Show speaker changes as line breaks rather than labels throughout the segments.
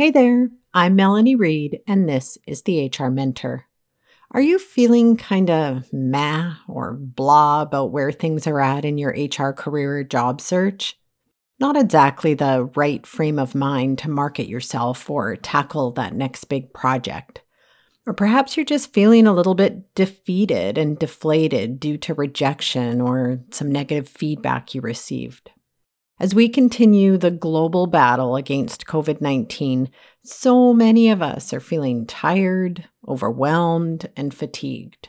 Hey there, I'm Melanie Reed, and this is the HR Mentor. Are you feeling kind of meh or blah about where things are at in your HR career or job search? Not exactly the right frame of mind to market yourself or tackle that next big project. Or perhaps you're just feeling a little bit defeated and deflated due to rejection or some negative feedback you received. As we continue the global battle against COVID 19, so many of us are feeling tired, overwhelmed, and fatigued.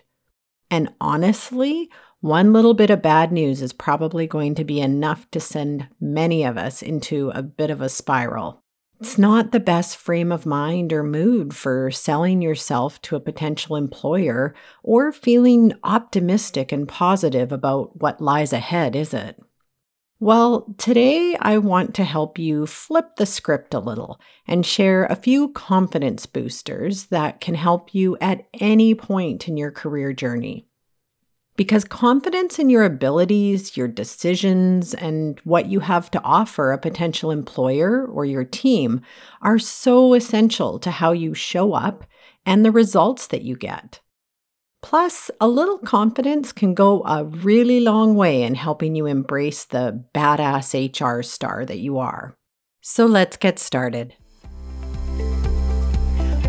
And honestly, one little bit of bad news is probably going to be enough to send many of us into a bit of a spiral. It's not the best frame of mind or mood for selling yourself to a potential employer or feeling optimistic and positive about what lies ahead, is it? Well, today I want to help you flip the script a little and share a few confidence boosters that can help you at any point in your career journey. Because confidence in your abilities, your decisions, and what you have to offer a potential employer or your team are so essential to how you show up and the results that you get. Plus, a little confidence can go a really long way in helping you embrace the badass HR star that you are. So let's get started.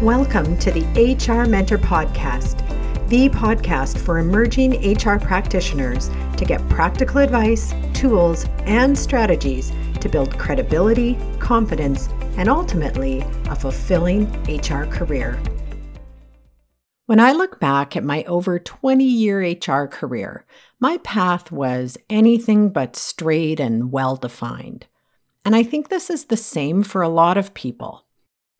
Welcome to the HR Mentor Podcast, the podcast for emerging HR practitioners to get practical advice, tools, and strategies to build credibility, confidence, and ultimately a fulfilling HR career. When I look back at my over 20 year HR career, my path was anything but straight and well defined. And I think this is the same for a lot of people.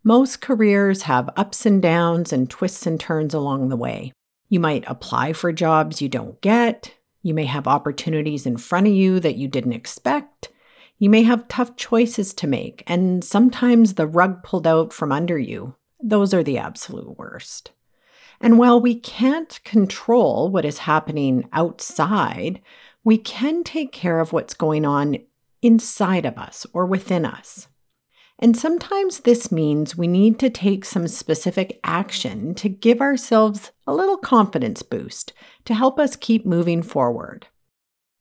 Most careers have ups and downs and twists and turns along the way. You might apply for jobs you don't get. You may have opportunities in front of you that you didn't expect. You may have tough choices to make, and sometimes the rug pulled out from under you. Those are the absolute worst. And while we can't control what is happening outside, we can take care of what's going on inside of us or within us. And sometimes this means we need to take some specific action to give ourselves a little confidence boost to help us keep moving forward.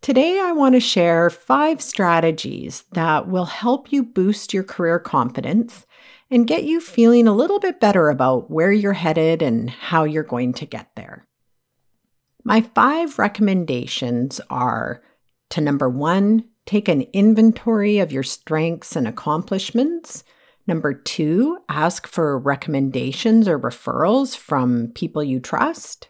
Today, I want to share five strategies that will help you boost your career confidence and get you feeling a little bit better about where you're headed and how you're going to get there. My five recommendations are to number one, take an inventory of your strengths and accomplishments. Number two, ask for recommendations or referrals from people you trust.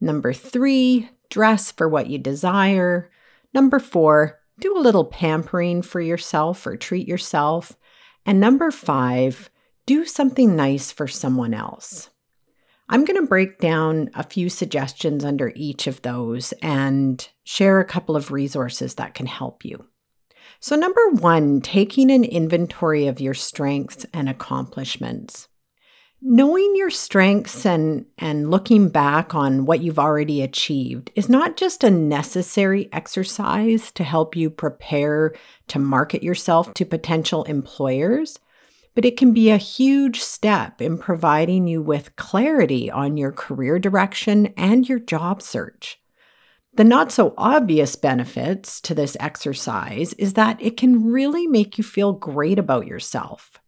Number three, dress for what you desire. Number four, do a little pampering for yourself or treat yourself. And number five, do something nice for someone else. I'm going to break down a few suggestions under each of those and share a couple of resources that can help you. So, number one, taking an inventory of your strengths and accomplishments. Knowing your strengths and, and looking back on what you've already achieved is not just a necessary exercise to help you prepare to market yourself to potential employers, but it can be a huge step in providing you with clarity on your career direction and your job search. The not so obvious benefits to this exercise is that it can really make you feel great about yourself.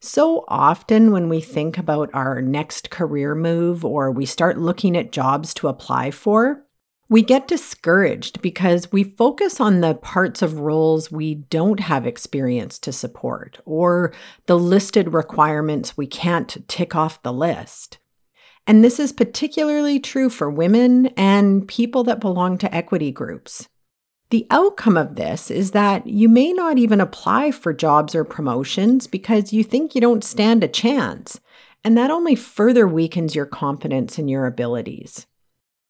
So often, when we think about our next career move or we start looking at jobs to apply for, we get discouraged because we focus on the parts of roles we don't have experience to support or the listed requirements we can't tick off the list. And this is particularly true for women and people that belong to equity groups. The outcome of this is that you may not even apply for jobs or promotions because you think you don't stand a chance, and that only further weakens your confidence in your abilities.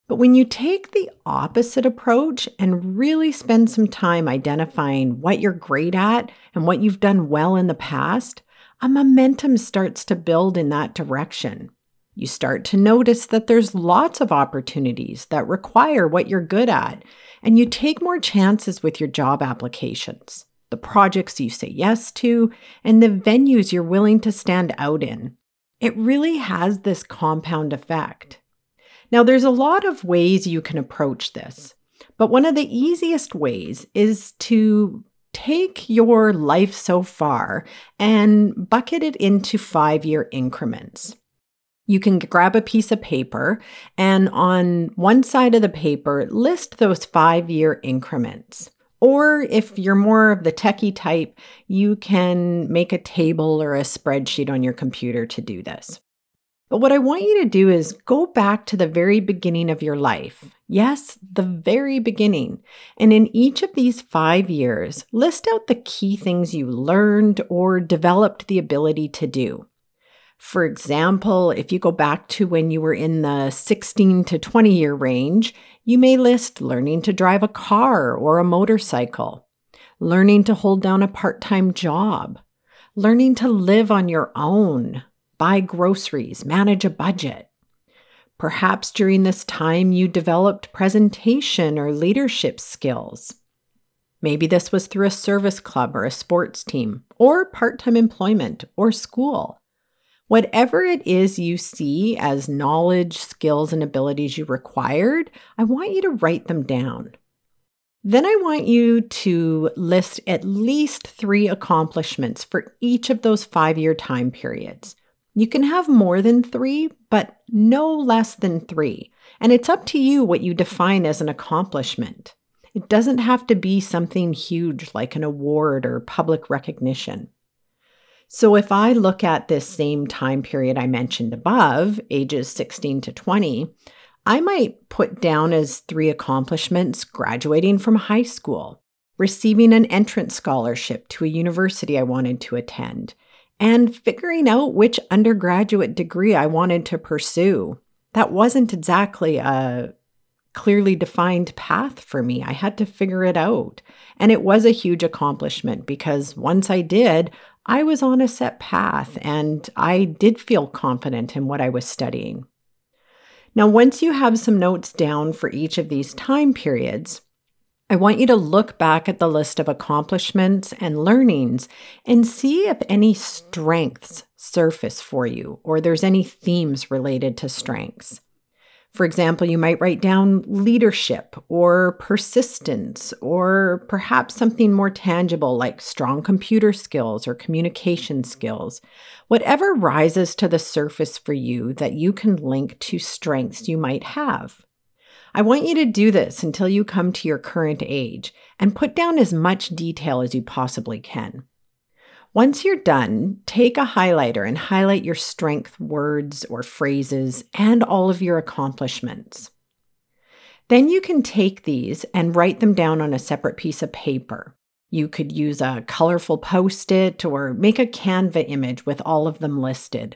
But when you take the opposite approach and really spend some time identifying what you're great at and what you've done well in the past, a momentum starts to build in that direction. You start to notice that there's lots of opportunities that require what you're good at, and you take more chances with your job applications. the projects you say yes to, and the venues you're willing to stand out in. It really has this compound effect. Now, there's a lot of ways you can approach this, but one of the easiest ways is to take your life so far and bucket it into five year increments. You can grab a piece of paper and on one side of the paper, list those five year increments. Or if you're more of the techie type, you can make a table or a spreadsheet on your computer to do this. But what I want you to do is go back to the very beginning of your life. Yes, the very beginning. And in each of these five years, list out the key things you learned or developed the ability to do. For example, if you go back to when you were in the 16 to 20 year range, you may list learning to drive a car or a motorcycle, learning to hold down a part time job, learning to live on your own, buy groceries, manage a budget. Perhaps during this time you developed presentation or leadership skills. Maybe this was through a service club or a sports team, or part time employment or school. Whatever it is you see as knowledge, skills, and abilities you required, I want you to write them down. Then I want you to list at least three accomplishments for each of those five year time periods. You can have more than three, but no less than three. And it's up to you what you define as an accomplishment. It doesn't have to be something huge like an award or public recognition. So if I look at this same time period I mentioned above, ages 16 to 20, I might put down as three accomplishments graduating from high school, receiving an entrance scholarship to a university I wanted to attend, and figuring out which undergraduate degree I wanted to pursue. That wasn't exactly a clearly defined path for me. I had to figure it out. And it was a huge accomplishment because once I did, I was on a set path and I did feel confident in what I was studying. Now, once you have some notes down for each of these time periods, I want you to look back at the list of accomplishments and learnings and see if any strengths surface for you or there's any themes related to strengths. For example, you might write down leadership or persistence, or perhaps something more tangible like strong computer skills or communication skills. Whatever rises to the surface for you that you can link to strengths you might have. I want you to do this until you come to your current age and put down as much detail as you possibly can. Once you're done, take a highlighter and highlight your strength words or phrases and all of your accomplishments. Then you can take these and write them down on a separate piece of paper. You could use a colorful post it or make a Canva image with all of them listed.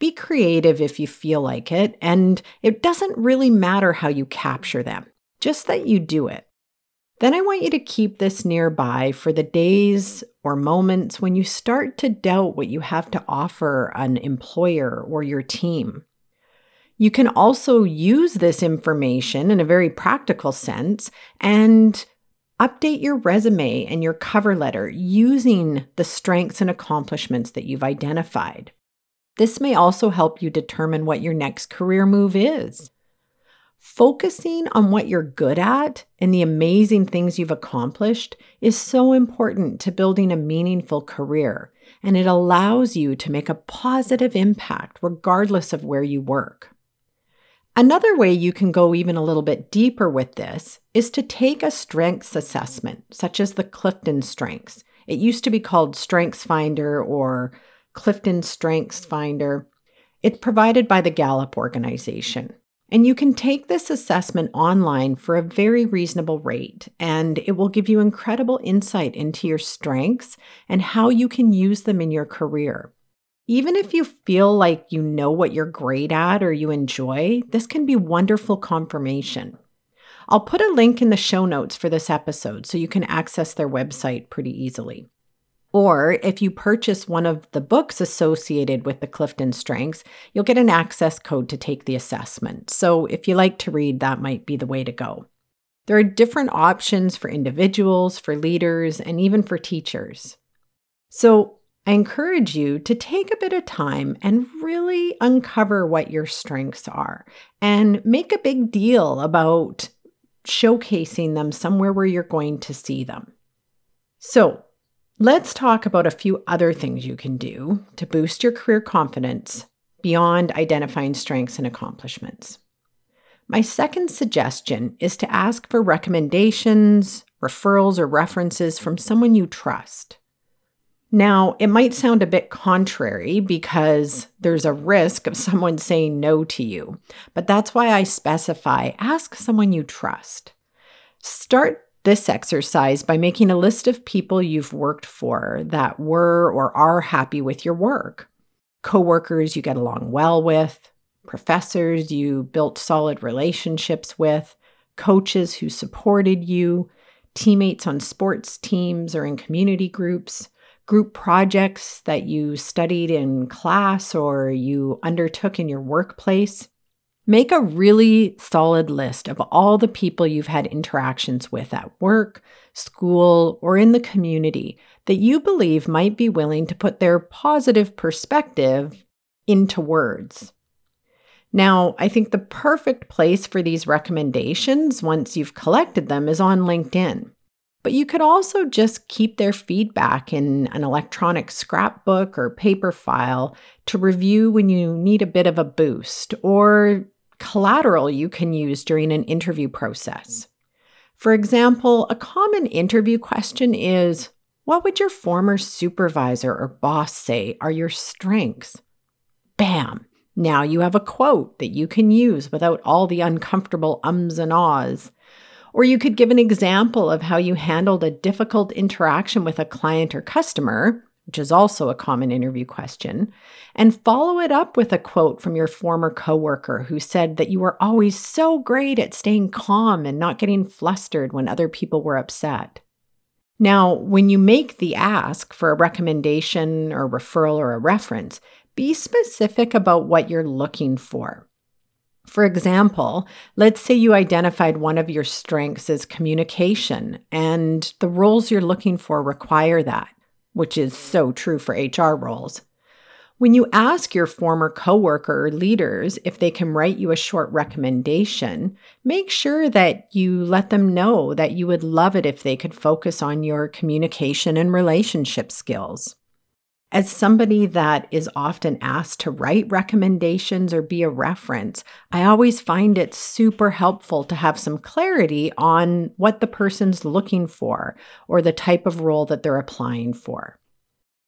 Be creative if you feel like it, and it doesn't really matter how you capture them, just that you do it. Then I want you to keep this nearby for the days or moments when you start to doubt what you have to offer an employer or your team. You can also use this information in a very practical sense and update your resume and your cover letter using the strengths and accomplishments that you've identified. This may also help you determine what your next career move is. Focusing on what you're good at and the amazing things you've accomplished is so important to building a meaningful career, and it allows you to make a positive impact regardless of where you work. Another way you can go even a little bit deeper with this is to take a strengths assessment, such as the Clifton Strengths. It used to be called Strengths Finder or Clifton Strengths Finder. It's provided by the Gallup organization. And you can take this assessment online for a very reasonable rate, and it will give you incredible insight into your strengths and how you can use them in your career. Even if you feel like you know what you're great at or you enjoy, this can be wonderful confirmation. I'll put a link in the show notes for this episode so you can access their website pretty easily. Or if you purchase one of the books associated with the Clifton Strengths, you'll get an access code to take the assessment. So if you like to read, that might be the way to go. There are different options for individuals, for leaders, and even for teachers. So, I encourage you to take a bit of time and really uncover what your strengths are and make a big deal about showcasing them somewhere where you're going to see them. So, let's talk about a few other things you can do to boost your career confidence beyond identifying strengths and accomplishments. My second suggestion is to ask for recommendations, referrals, or references from someone you trust. Now, it might sound a bit contrary because there's a risk of someone saying no to you, but that's why I specify ask someone you trust. Start this exercise by making a list of people you've worked for that were or are happy with your work. Coworkers you get along well with, professors you built solid relationships with, coaches who supported you, teammates on sports teams or in community groups, group projects that you studied in class or you undertook in your workplace. Make a really solid list of all the people you've had interactions with at work, school, or in the community that you believe might be willing to put their positive perspective into words. Now, I think the perfect place for these recommendations, once you've collected them, is on LinkedIn. But you could also just keep their feedback in an electronic scrapbook or paper file to review when you need a bit of a boost or collateral you can use during an interview process. For example, a common interview question is What would your former supervisor or boss say are your strengths? Bam! Now you have a quote that you can use without all the uncomfortable ums and ahs. Or you could give an example of how you handled a difficult interaction with a client or customer, which is also a common interview question, and follow it up with a quote from your former coworker who said that you were always so great at staying calm and not getting flustered when other people were upset. Now, when you make the ask for a recommendation or referral or a reference, be specific about what you're looking for. For example, let's say you identified one of your strengths as communication, and the roles you're looking for require that, which is so true for HR roles. When you ask your former coworker or leaders if they can write you a short recommendation, make sure that you let them know that you would love it if they could focus on your communication and relationship skills. As somebody that is often asked to write recommendations or be a reference, I always find it super helpful to have some clarity on what the person's looking for or the type of role that they're applying for.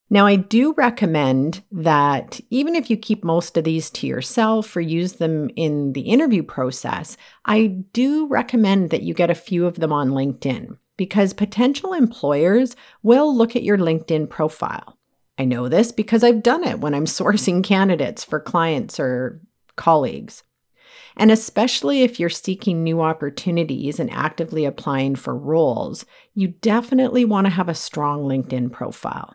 Now, I do recommend that even if you keep most of these to yourself or use them in the interview process, I do recommend that you get a few of them on LinkedIn because potential employers will look at your LinkedIn profile. I know this because I've done it when I'm sourcing candidates for clients or colleagues. And especially if you're seeking new opportunities and actively applying for roles, you definitely want to have a strong LinkedIn profile.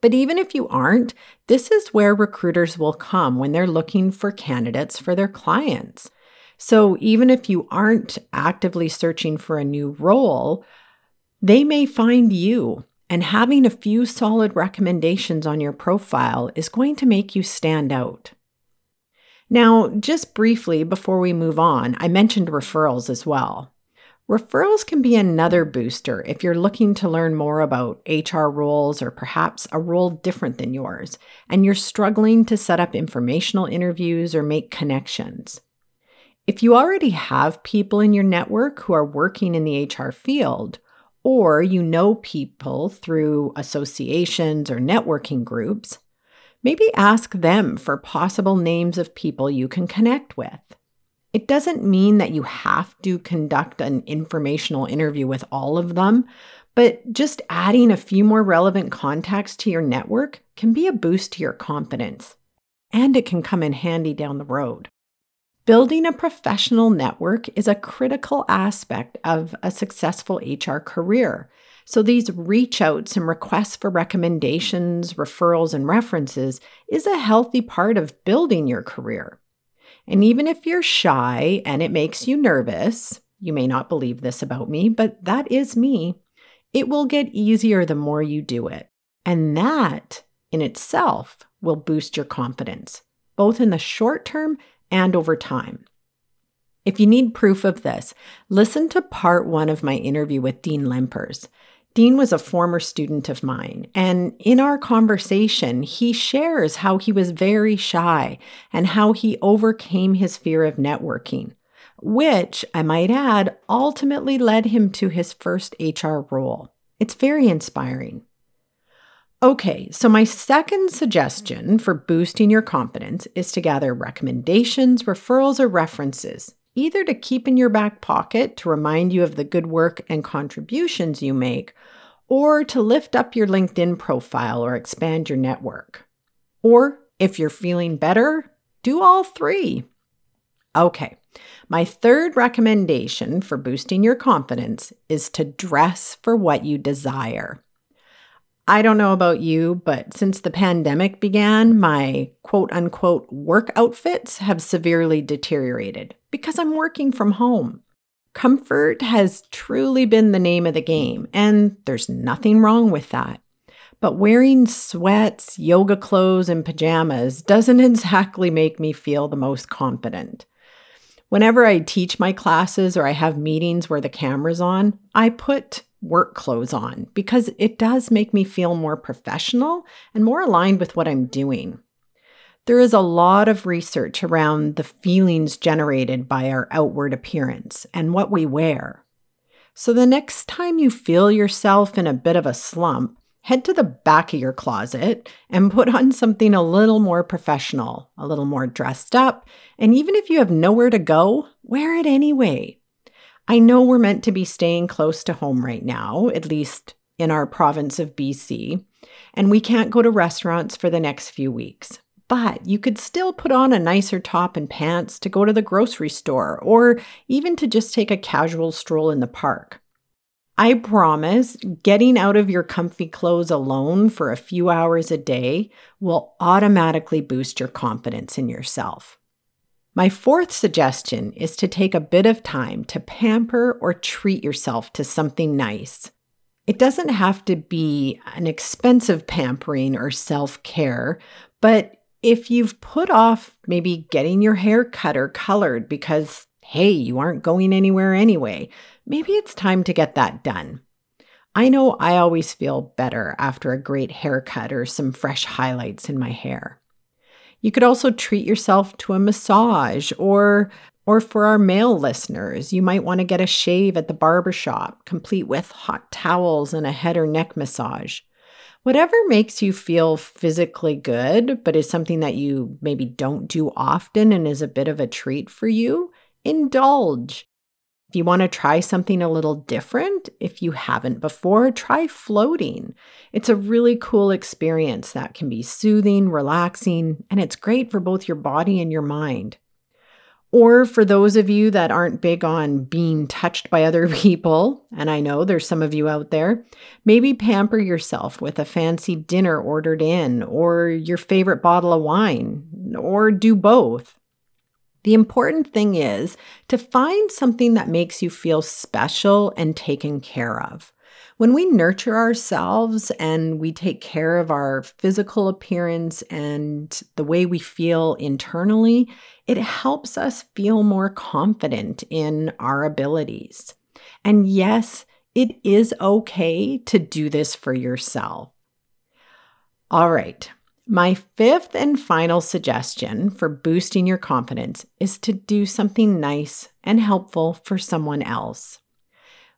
But even if you aren't, this is where recruiters will come when they're looking for candidates for their clients. So even if you aren't actively searching for a new role, they may find you and having a few solid recommendations on your profile is going to make you stand out. Now, just briefly before we move on, I mentioned referrals as well. Referrals can be another booster if you're looking to learn more about HR roles or perhaps a role different than yours, and you're struggling to set up informational interviews or make connections. If you already have people in your network who are working in the HR field, or you know people through associations or networking groups, maybe ask them for possible names of people you can connect with. It doesn't mean that you have to conduct an informational interview with all of them, but just adding a few more relevant contacts to your network can be a boost to your confidence. And it can come in handy down the road. Building a professional network is a critical aspect of a successful HR career. So, these reach outs and requests for recommendations, referrals, and references is a healthy part of building your career. And even if you're shy and it makes you nervous, you may not believe this about me, but that is me. It will get easier the more you do it. And that in itself will boost your confidence, both in the short term and over time. If you need proof of this, listen to part one of my interview with Dean Lempers. Dean was a former student of mine, and in our conversation, he shares how he was very shy and how he overcame his fear of networking, which, I might add, ultimately led him to his first HR role. It's very inspiring. Okay, so my second suggestion for boosting your confidence is to gather recommendations, referrals, or references, either to keep in your back pocket to remind you of the good work and contributions you make, or to lift up your LinkedIn profile or expand your network. Or if you're feeling better, do all three. Okay, my third recommendation for boosting your confidence is to dress for what you desire. I don't know about you, but since the pandemic began, my quote unquote work outfits have severely deteriorated because I'm working from home. Comfort has truly been the name of the game, and there's nothing wrong with that. But wearing sweats, yoga clothes, and pajamas doesn't exactly make me feel the most confident. Whenever I teach my classes or I have meetings where the camera's on, I put work clothes on because it does make me feel more professional and more aligned with what I'm doing. There is a lot of research around the feelings generated by our outward appearance and what we wear. So the next time you feel yourself in a bit of a slump, head to the back of your closet and put on something a little more professional, a little more dressed up, and even if you have nowhere to go, wear it anyway. I know we're meant to be staying close to home right now, at least in our province of BC, and we can't go to restaurants for the next few weeks. But you could still put on a nicer top and pants to go to the grocery store or even to just take a casual stroll in the park. I promise getting out of your comfy clothes alone for a few hours a day will automatically boost your confidence in yourself. My fourth suggestion is to take a bit of time to pamper or treat yourself to something nice. It doesn't have to be an expensive pampering or self care, but if you've put off maybe getting your hair cut or colored because, hey, you aren't going anywhere anyway, maybe it's time to get that done. I know I always feel better after a great haircut or some fresh highlights in my hair. You could also treat yourself to a massage or or for our male listeners, you might want to get a shave at the barber shop, complete with hot towels and a head or neck massage. Whatever makes you feel physically good, but is something that you maybe don't do often and is a bit of a treat for you, indulge. If you want to try something a little different, if you haven't before, try floating. It's a really cool experience that can be soothing, relaxing, and it's great for both your body and your mind. Or for those of you that aren't big on being touched by other people, and I know there's some of you out there, maybe pamper yourself with a fancy dinner ordered in, or your favorite bottle of wine, or do both. The important thing is to find something that makes you feel special and taken care of. When we nurture ourselves and we take care of our physical appearance and the way we feel internally, it helps us feel more confident in our abilities. And yes, it is okay to do this for yourself. All right, my fifth and final suggestion for boosting your confidence is to do something nice and helpful for someone else.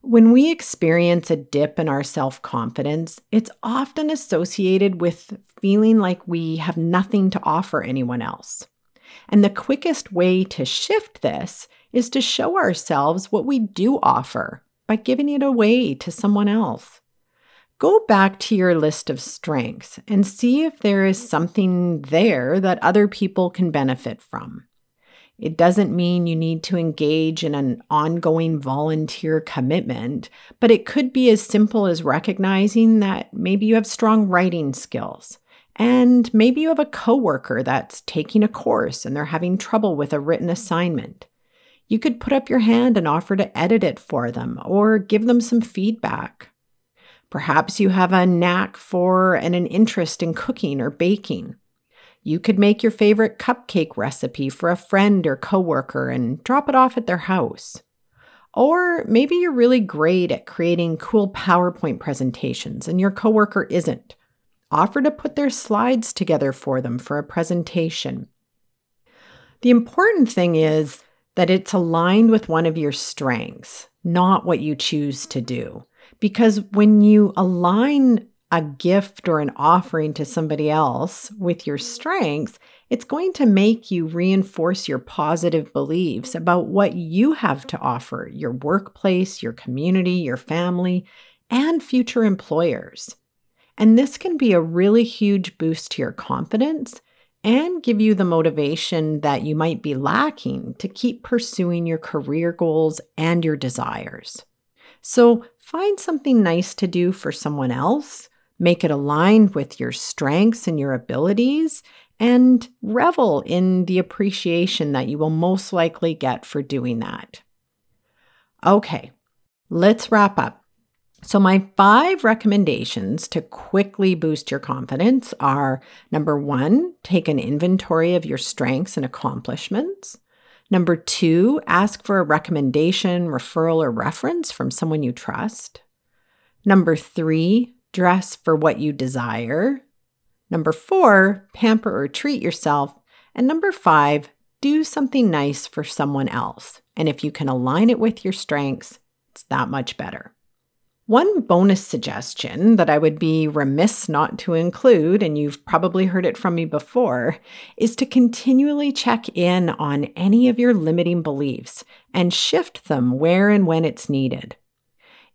When we experience a dip in our self confidence, it's often associated with feeling like we have nothing to offer anyone else. And the quickest way to shift this is to show ourselves what we do offer by giving it away to someone else. Go back to your list of strengths and see if there is something there that other people can benefit from. It doesn't mean you need to engage in an ongoing volunteer commitment, but it could be as simple as recognizing that maybe you have strong writing skills. And maybe you have a coworker that's taking a course and they're having trouble with a written assignment. You could put up your hand and offer to edit it for them or give them some feedback. Perhaps you have a knack for and an interest in cooking or baking. You could make your favorite cupcake recipe for a friend or coworker and drop it off at their house. Or maybe you're really great at creating cool PowerPoint presentations and your coworker isn't. Offer to put their slides together for them for a presentation. The important thing is that it's aligned with one of your strengths, not what you choose to do. Because when you align a gift or an offering to somebody else with your strengths, it's going to make you reinforce your positive beliefs about what you have to offer your workplace, your community, your family, and future employers. And this can be a really huge boost to your confidence and give you the motivation that you might be lacking to keep pursuing your career goals and your desires. So find something nice to do for someone else, make it aligned with your strengths and your abilities, and revel in the appreciation that you will most likely get for doing that. Okay, let's wrap up. So, my five recommendations to quickly boost your confidence are number one, take an inventory of your strengths and accomplishments. Number two, ask for a recommendation, referral, or reference from someone you trust. Number three, dress for what you desire. Number four, pamper or treat yourself. And number five, do something nice for someone else. And if you can align it with your strengths, it's that much better. One bonus suggestion that I would be remiss not to include, and you've probably heard it from me before, is to continually check in on any of your limiting beliefs and shift them where and when it's needed.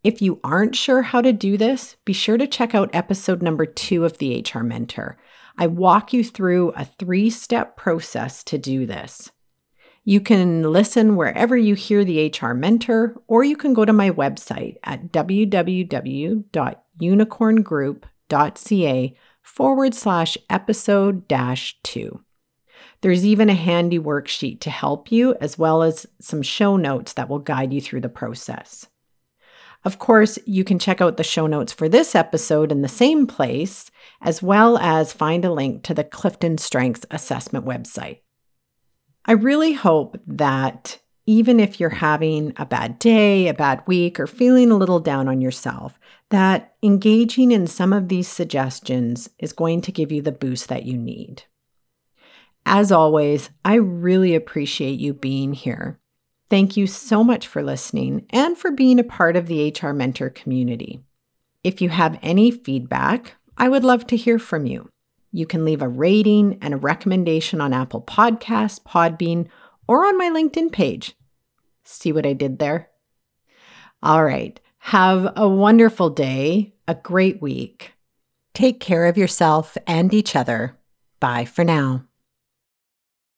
If you aren't sure how to do this, be sure to check out episode number two of the HR Mentor. I walk you through a three step process to do this. You can listen wherever you hear the HR Mentor, or you can go to my website at www.unicorngroup.ca forward slash episode dash two. There's even a handy worksheet to help you, as well as some show notes that will guide you through the process. Of course, you can check out the show notes for this episode in the same place, as well as find a link to the Clifton Strengths Assessment website. I really hope that even if you're having a bad day, a bad week, or feeling a little down on yourself, that engaging in some of these suggestions is going to give you the boost that you need. As always, I really appreciate you being here. Thank you so much for listening and for being a part of the HR Mentor community. If you have any feedback, I would love to hear from you. You can leave a rating and a recommendation on Apple Podcasts, Podbean, or on my LinkedIn page. See what I did there? All right. Have a wonderful day, a great week. Take care of yourself and each other. Bye for now.